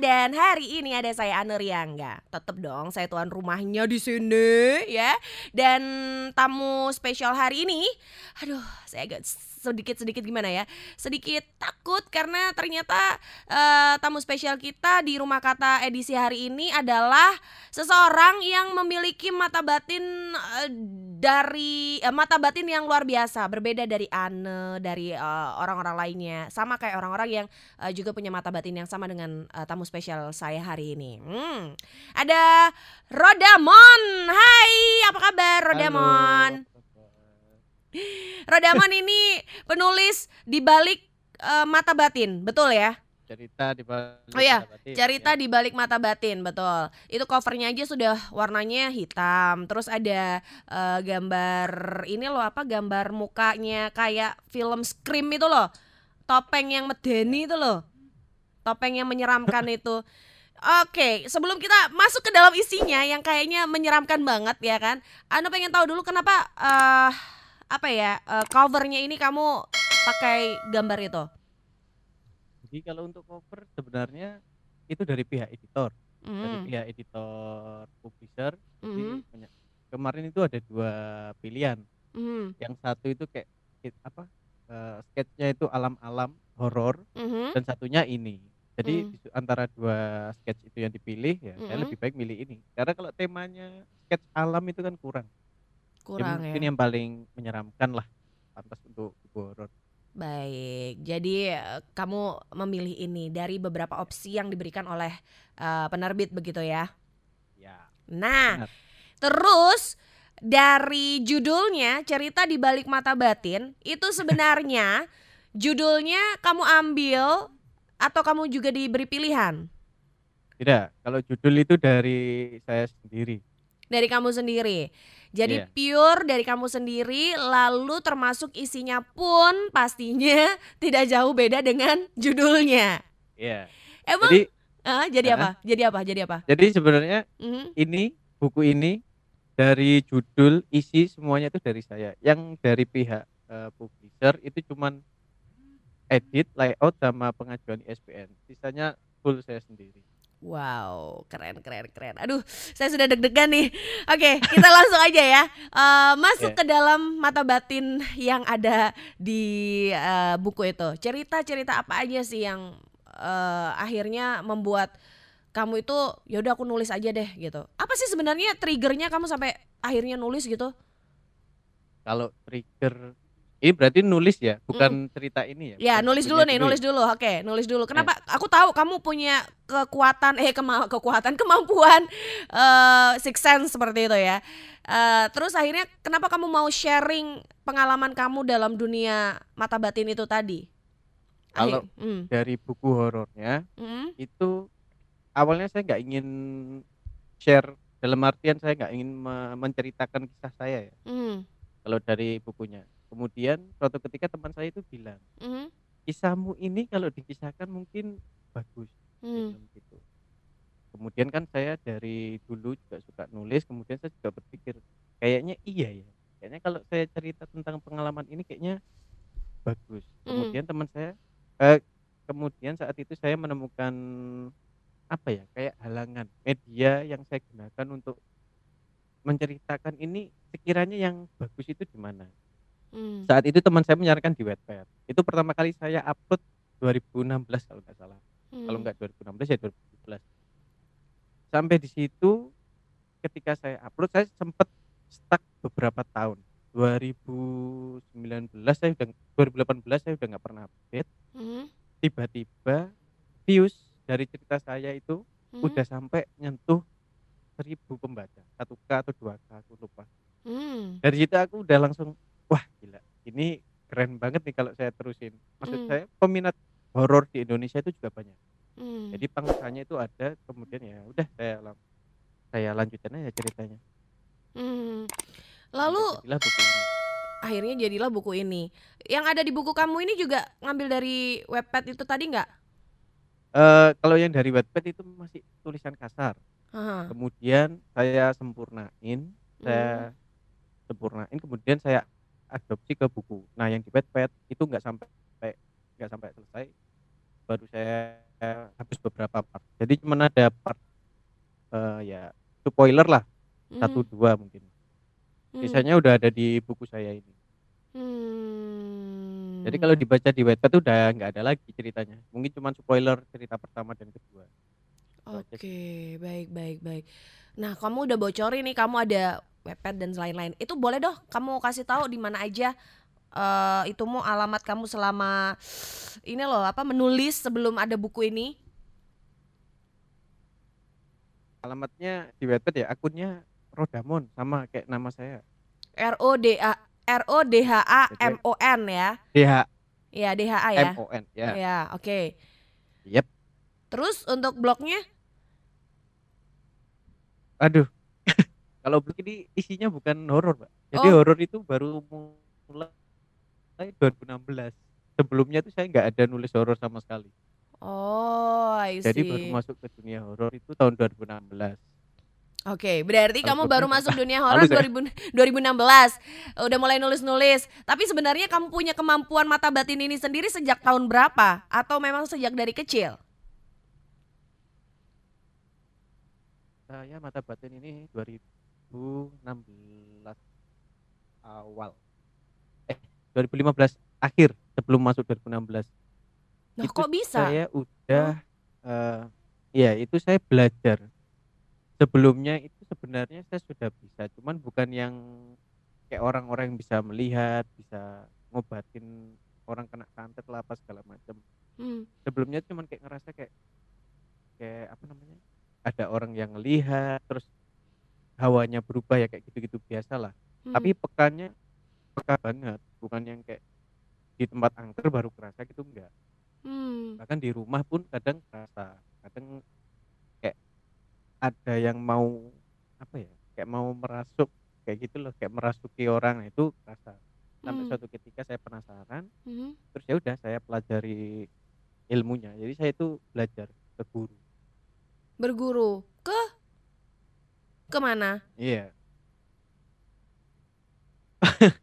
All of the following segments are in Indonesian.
dan hari ini ada saya Ane Riangga. Tetep dong saya tuan rumahnya di sini ya. Dan tamu spesial hari ini, aduh saya agak sedikit-sedikit gimana ya? Sedikit takut karena ternyata uh, tamu spesial kita di rumah kata edisi hari ini adalah seseorang yang memiliki mata batin uh, dari uh, mata batin yang luar biasa. Berbeda dari Anne dari orang-orang uh, lainnya. Sama kayak orang-orang yang uh, juga punya mata batin yang sama dengan uh, tamu spesial saya hari ini. Hmm. ada Rodamon. Hai apa kabar Rodamon? Halo. Rodamon ini penulis di balik uh, mata batin, betul ya? Cerita di balik Oh iya, cerita ya. di balik mata batin, betul. Itu covernya aja sudah warnanya hitam. Terus ada uh, gambar ini loh apa? Gambar mukanya kayak film Scream itu loh. Topeng yang medeni itu loh. Topeng yang menyeramkan itu. Oke, sebelum kita masuk ke dalam isinya yang kayaknya menyeramkan banget ya kan. Anda pengen tahu dulu kenapa uh, apa ya uh, covernya ini kamu pakai gambar itu? Jadi kalau untuk cover sebenarnya itu dari pihak editor, mm. dari pihak editor publisher. Mm. Jadi mm-hmm. kemarin itu ada dua pilihan. Mm. Yang satu itu kayak apa? Uh, sketchnya itu alam-alam horor mm -hmm. dan satunya ini. Jadi mm. antara dua sketch itu yang dipilih ya, mm -hmm. saya lebih baik milih ini. Karena kalau temanya sketch alam itu kan kurang. Kurang ya. Mungkin yang paling menyeramkan lah pantas untuk horor. Baik, jadi uh, kamu memilih ini dari beberapa opsi yang diberikan oleh uh, penerbit begitu ya? Ya. Nah, benar. terus dari judulnya cerita di balik mata batin itu sebenarnya judulnya kamu ambil atau kamu juga diberi pilihan? Tidak, kalau judul itu dari saya sendiri. Dari kamu sendiri. Jadi yeah. pure dari kamu sendiri lalu termasuk isinya pun pastinya tidak jauh beda dengan judulnya. Iya. Yeah. Emang jadi, uh, jadi uh, apa? Jadi apa? Jadi apa? Jadi sebenarnya mm -hmm. ini buku ini dari judul isi semuanya itu dari saya. Yang dari pihak uh, publisher itu cuman edit, layout sama pengajuan ISBN. Sisanya full saya sendiri. Wow, keren, keren, keren. Aduh, saya sudah deg-degan nih. Oke, kita langsung aja ya. Uh, masuk yeah. ke dalam mata batin yang ada di uh, buku itu. Cerita-cerita apa aja sih yang uh, akhirnya membuat kamu itu ya udah aku nulis aja deh gitu. Apa sih sebenarnya triggernya kamu sampai akhirnya nulis gitu? Kalau trigger ini berarti nulis ya, bukan mm. cerita ini ya? Ya, nulis dulu nih, nulis dulu. Oke, nulis dulu. Kenapa? Eh. Aku tahu kamu punya kekuatan, eh kema kekuatan, kemampuan uh, six sense seperti itu ya. Uh, terus akhirnya kenapa kamu mau sharing pengalaman kamu dalam dunia mata batin itu tadi? Kalau mm. dari buku horornya mm. itu awalnya saya nggak ingin share dalam artian saya nggak ingin menceritakan kisah saya ya. Mm. Kalau dari bukunya kemudian suatu ketika teman saya itu bilang mm-hmm. kisahmu ini kalau dikisahkan mungkin bagus mm. gitu kemudian kan saya dari dulu juga suka nulis kemudian saya juga berpikir kayaknya iya ya kayaknya kalau saya cerita tentang pengalaman ini kayaknya bagus mm. kemudian teman saya eh, kemudian saat itu saya menemukan apa ya kayak halangan media yang saya gunakan untuk menceritakan ini sekiranya yang bagus itu di mana Hmm. Saat itu teman saya menyarankan di Wattpad. Itu pertama kali saya upload 2016 kalau nggak salah. Hmm. Kalau nggak 2016 ya 2017. Sampai di situ ketika saya upload saya sempat stuck beberapa tahun. 2019 saya udah 2018 saya udah nggak pernah update. Hmm. Tiba-tiba views dari cerita saya itu hmm. udah sampai nyentuh seribu pembaca satu k atau dua k aku lupa hmm. dari situ aku udah langsung wah gila ini keren banget nih kalau saya terusin maksud mm. saya peminat horor di Indonesia itu juga banyak mm. jadi pangsanya itu ada kemudian ya udah saya saya lanjutin aja ceritanya mm. lalu jadilah buku ini. akhirnya jadilah buku ini yang ada di buku kamu ini juga ngambil dari webpad itu tadi nggak uh, kalau yang dari webpad itu masih tulisan kasar Aha. kemudian saya sempurnain saya hmm. sempurnain kemudian saya adopsi ke buku. Nah, yang di Wattpad itu nggak sampai nggak sampai selesai, baru saya habis beberapa part. Jadi cuma ada part uh, ya spoiler lah. Hmm. Satu dua mungkin. Sisanya udah ada di buku saya ini. Hmm. Jadi kalau dibaca di Wattpad udah nggak ada lagi ceritanya. Mungkin cuma spoiler cerita pertama dan kedua. Oke, okay. baik baik baik. Nah, kamu udah bocorin nih kamu ada Wattpad dan lain-lain. Itu boleh dong kamu kasih tahu di mana aja uh, itu mau alamat kamu selama ini loh apa menulis sebelum ada buku ini? Alamatnya di Wattpad ya, akunnya Rodamon sama kayak nama saya. R O D A R O D H A M O N ya. D H. Iya, D H A ya. M O N ya. Ya, oke. Okay. Yep. Terus untuk blognya? Aduh. Kalau blog ini isinya bukan horor, Pak. Jadi oh. horor itu baru mulai 2016. Sebelumnya tuh saya nggak ada nulis horor sama sekali. Oh, I see. Jadi baru masuk ke dunia horor itu tahun 2016. Oke, berarti kamu baru masuk dunia horor 2016. Udah mulai nulis-nulis. Tapi sebenarnya kamu punya kemampuan mata batin ini sendiri sejak tahun berapa? Atau memang sejak dari kecil? Saya mata batin ini 2016 awal. Eh, 2015 akhir sebelum masuk 2016. Nah, itu kok bisa? Saya udah oh. uh, ya itu saya belajar sebelumnya itu sebenarnya saya sudah bisa cuman bukan yang kayak orang-orang yang bisa melihat bisa ngobatin orang kena santet lah apa segala macam hmm. sebelumnya cuman kayak ngerasa kayak kayak apa namanya ada orang yang melihat terus hawanya berubah ya kayak gitu-gitu biasa lah hmm. tapi pekannya peka banget. Bukan yang kayak di tempat angker baru kerasa gitu enggak. Hmm. bahkan di rumah pun kadang kerasa. Kadang ada yang mau apa ya kayak mau merasuk kayak gitu loh kayak merasuki orang. Nah itu rasa sampai mm. suatu ketika saya penasaran mm. terus ya udah saya pelajari ilmunya. Jadi saya itu belajar ke guru. Berguru? Ke ke mana iya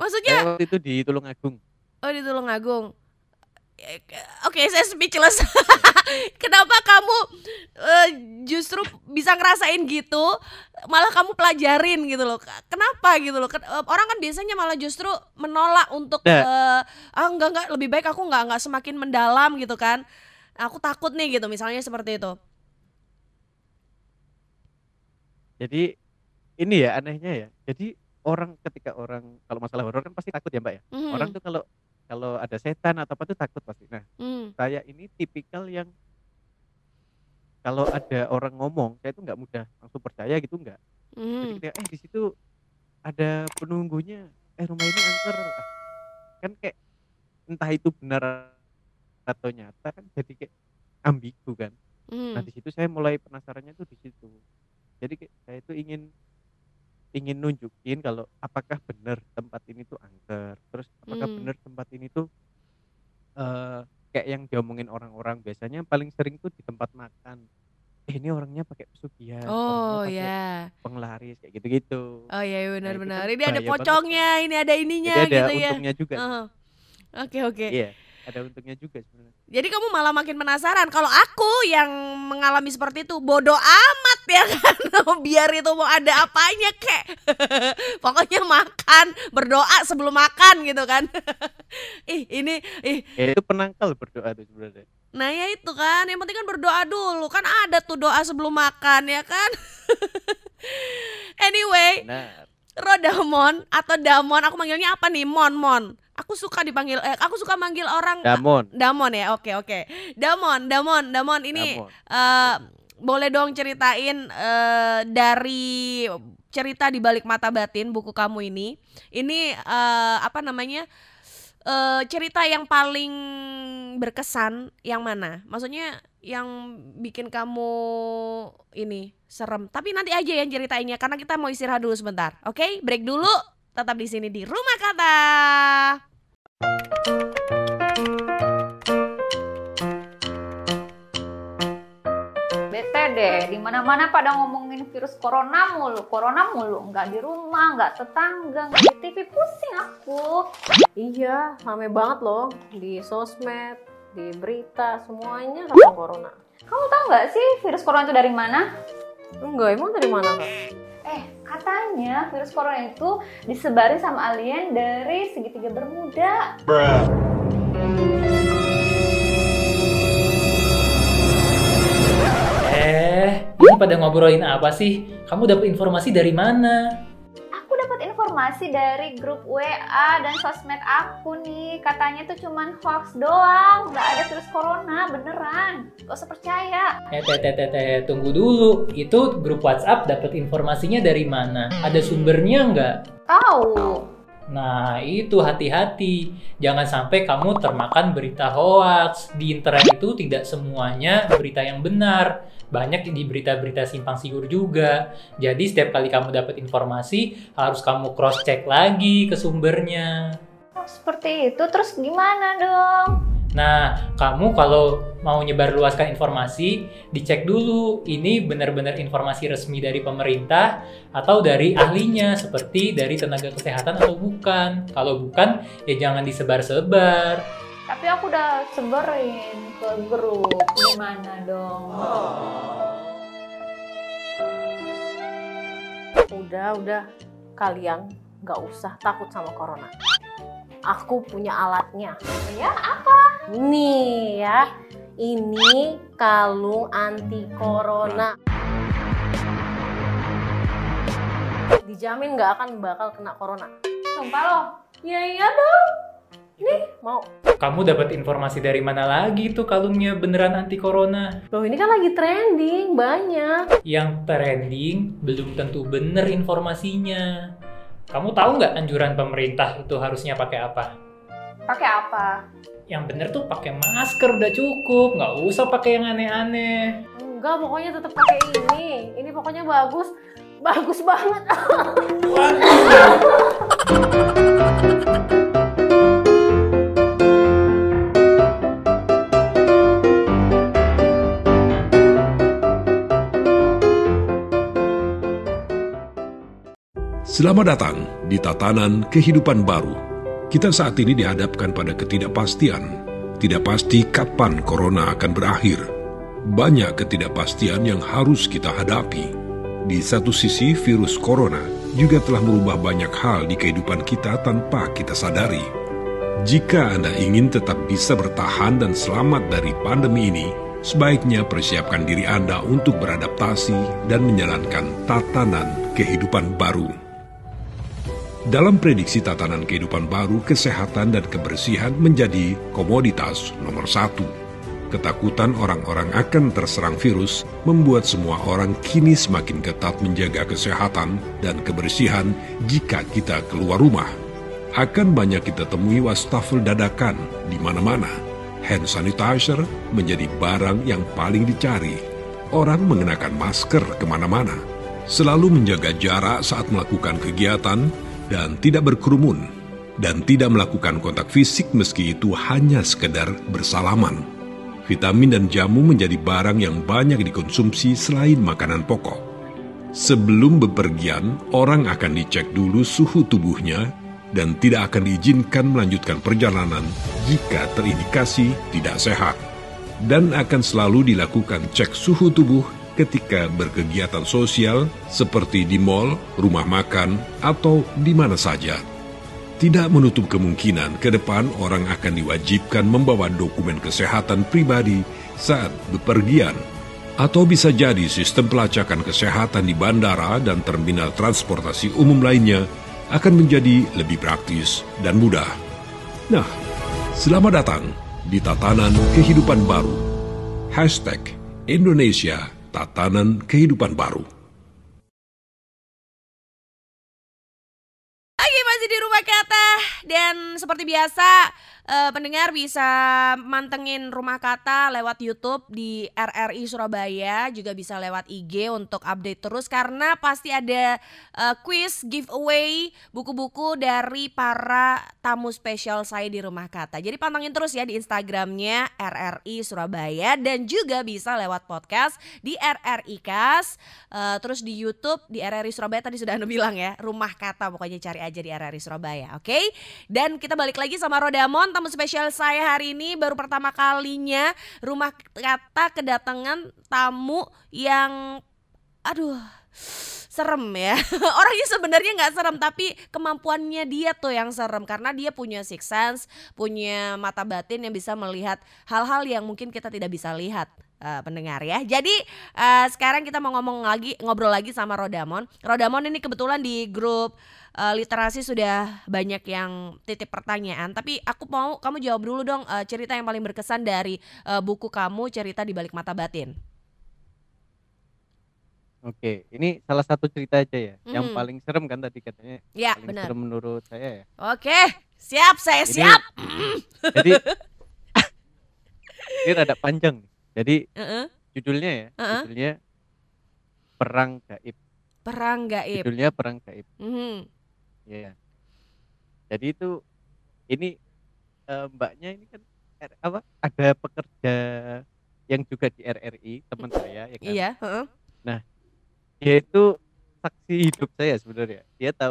maksudnya saya waktu itu di Tulungagung oh di Tulungagung Oke, okay, saya speechless. Kenapa kamu uh, justru bisa ngerasain gitu, malah kamu pelajarin gitu loh. Kenapa gitu loh? Eh, orang kan biasanya malah justru menolak untuk uh, ah enggak enggak lebih baik aku enggak enggak semakin mendalam gitu kan. Aku takut nih gitu misalnya seperti itu. Jadi ini ya anehnya ya. Jadi orang ketika orang kalau masalah horor kan pasti takut ya, Mbak ya. Mm. Orang tuh kalau kalau ada setan atau apa tuh takut pasti. Nah, hmm. saya ini tipikal yang kalau ada orang ngomong, saya itu nggak mudah langsung percaya gitu nggak. Hmm. Jadi eh di situ ada penunggunya, eh rumah ini angker, ah, kan kayak entah itu benar atau nyata kan jadi kayak ambigu kan. Hmm. Nah di situ saya mulai penasarannya tuh di situ. Jadi saya itu ingin ingin nunjukin kalau apakah benar tempat ini tuh angker terus apakah hmm. benar tempat ini tuh uh, kayak yang diomongin orang-orang biasanya paling sering tuh di tempat makan. Eh ini orangnya pakai pesugihan oh ya penglaris kayak gitu-gitu. Oh iya benar-benar nah, ini ada pocongnya banget. ini ada ininya Jadi ada gitu ya. untungnya juga. Oke oke. Okay, okay. iya ada untungnya juga sebenarnya. Jadi kamu malah makin penasaran. Kalau aku yang mengalami seperti itu bodoh amat ya kan. Biar itu mau ada apanya kek. Pokoknya makan, berdoa sebelum makan gitu kan. ih, ini ih. Ya, itu penangkal berdoa tuh sebenarnya. Nah ya itu kan, yang penting kan berdoa dulu. Kan ada tuh doa sebelum makan ya kan. anyway, Benar. Rodamon atau Damon, aku manggilnya apa nih? Mon Mon. Aku suka dipanggil eh aku suka manggil orang Damon. Damon ya. Oke, oke. Damon, Damon, Damon ini Damon. Uh, boleh dong ceritain uh, dari cerita di balik mata batin buku kamu ini. Ini uh, apa namanya? Uh, cerita yang paling berkesan yang mana? Maksudnya yang bikin kamu ini serem. Tapi nanti aja yang ceritainnya karena kita mau istirahat dulu sebentar. Oke, okay? break dulu. Tetap di sini di Rumah Kata. Bete deh, di mana-mana pada ngomongin virus corona mulu, corona mulu, nggak di rumah, nggak tetangga, nggak di TV, pusing aku. Iya, rame banget loh di sosmed, di berita semuanya tentang corona. Kamu tahu nggak sih virus corona itu dari mana? Enggak, emang dari mana kak? Katanya virus corona itu disebari sama alien dari segitiga Bermuda. Eh, ini pada ngobrolin apa sih? Kamu dapat informasi dari mana? Informasi dari grup WA dan sosmed aku nih. Katanya tuh cuman hoax doang, nggak ada virus corona beneran. Gak usah percaya. Eh, teh, teh, teh, teh, tunggu dulu. Itu grup WhatsApp dapat informasinya dari mana? Ada sumbernya nggak? Tahu. Nah, itu hati-hati. Jangan sampai kamu termakan berita hoax. Di internet itu tidak semuanya berita yang benar. Banyak di berita-berita simpang siur juga. Jadi setiap kali kamu dapat informasi, harus kamu cross check lagi ke sumbernya. Oh, seperti itu. Terus gimana dong? Nah, kamu kalau mau nyebarluaskan informasi, dicek dulu ini benar-benar informasi resmi dari pemerintah atau dari ahlinya, seperti dari tenaga kesehatan atau bukan. Kalau bukan, ya jangan disebar-sebar. Tapi aku udah sebarin ke grup. Gimana dong? Udah, udah. Kalian nggak usah takut sama corona. Aku punya alatnya. Ya, apa? Nih ya, ini kalung anti corona. Dijamin nggak akan bakal kena corona. Sumpah loh. Ya iya dong. Nih, mau. Kamu dapat informasi dari mana lagi tuh kalungnya beneran anti corona? Loh ini kan lagi trending, banyak. Yang trending belum tentu bener informasinya. Kamu tahu nggak anjuran pemerintah itu harusnya pakai apa? Pakai apa? yang bener tuh pakai masker udah cukup nggak usah pakai yang aneh-aneh Enggak, pokoknya tetap pakai ini. Ini pokoknya bagus. Bagus banget. Selamat datang di tatanan kehidupan baru. Kita saat ini dihadapkan pada ketidakpastian. Tidak pasti kapan corona akan berakhir. Banyak ketidakpastian yang harus kita hadapi. Di satu sisi, virus corona juga telah merubah banyak hal di kehidupan kita tanpa kita sadari. Jika Anda ingin tetap bisa bertahan dan selamat dari pandemi ini, sebaiknya persiapkan diri Anda untuk beradaptasi dan menjalankan tatanan kehidupan baru. Dalam prediksi tatanan kehidupan baru, kesehatan dan kebersihan menjadi komoditas nomor satu. Ketakutan orang-orang akan terserang virus membuat semua orang kini semakin ketat menjaga kesehatan dan kebersihan jika kita keluar rumah. Akan banyak kita temui wastafel dadakan di mana-mana. Hand sanitizer menjadi barang yang paling dicari. Orang mengenakan masker ke mana-mana. Selalu menjaga jarak saat melakukan kegiatan dan tidak berkerumun dan tidak melakukan kontak fisik meski itu hanya sekedar bersalaman. Vitamin dan jamu menjadi barang yang banyak dikonsumsi selain makanan pokok. Sebelum bepergian, orang akan dicek dulu suhu tubuhnya dan tidak akan diizinkan melanjutkan perjalanan jika terindikasi tidak sehat. Dan akan selalu dilakukan cek suhu tubuh ketika berkegiatan sosial seperti di mall, rumah makan, atau di mana saja. Tidak menutup kemungkinan ke depan orang akan diwajibkan membawa dokumen kesehatan pribadi saat bepergian. Atau bisa jadi sistem pelacakan kesehatan di bandara dan terminal transportasi umum lainnya akan menjadi lebih praktis dan mudah. Nah, selamat datang di tatanan kehidupan baru. Hashtag Indonesia tatanan kehidupan baru. Oke masih di rumah kata dan seperti biasa uh, pendengar bisa mantengin rumah kata lewat YouTube di RRI Surabaya juga bisa lewat IG untuk update terus karena pasti ada uh, quiz giveaway buku-buku dari para tamu spesial saya di rumah kata. Jadi pantengin terus ya di Instagramnya RRI Surabaya dan juga bisa lewat podcast di RRI Kas uh, terus di YouTube di RRI Surabaya tadi sudah anda bilang ya rumah kata pokoknya cari aja di RRI Surabaya, oke? Okay? Dan kita balik lagi sama Rodamon, tamu spesial saya hari ini baru pertama kalinya rumah kata kedatangan tamu yang aduh serem ya. Orangnya sebenarnya nggak serem tapi kemampuannya dia tuh yang serem. Karena dia punya six sense punya mata batin yang bisa melihat hal-hal yang mungkin kita tidak bisa lihat uh, pendengar ya jadi uh, sekarang kita mau ngomong lagi ngobrol lagi sama Rodamon Rodamon ini kebetulan di grup uh, literasi sudah banyak yang titip pertanyaan tapi aku mau kamu jawab dulu dong uh, cerita yang paling berkesan dari uh, buku kamu cerita di balik mata batin Oke, ini salah satu cerita aja ya. Yang hmm. paling serem kan tadi katanya. Ya, paling benar. serem menurut saya ya. Oke, siap saya ini, siap. Jadi ini rada panjang. Jadi uh -uh. judulnya ya, -uh. judulnya Perang Gaib. Perang Gaib. Judulnya Perang Gaib. Ya. Jadi itu ini uh, mbaknya ini kan apa? Ada pekerja yang juga di RRI teman saya ya kan. Iya. Nah dia itu saksi hidup saya sebenarnya dia tahu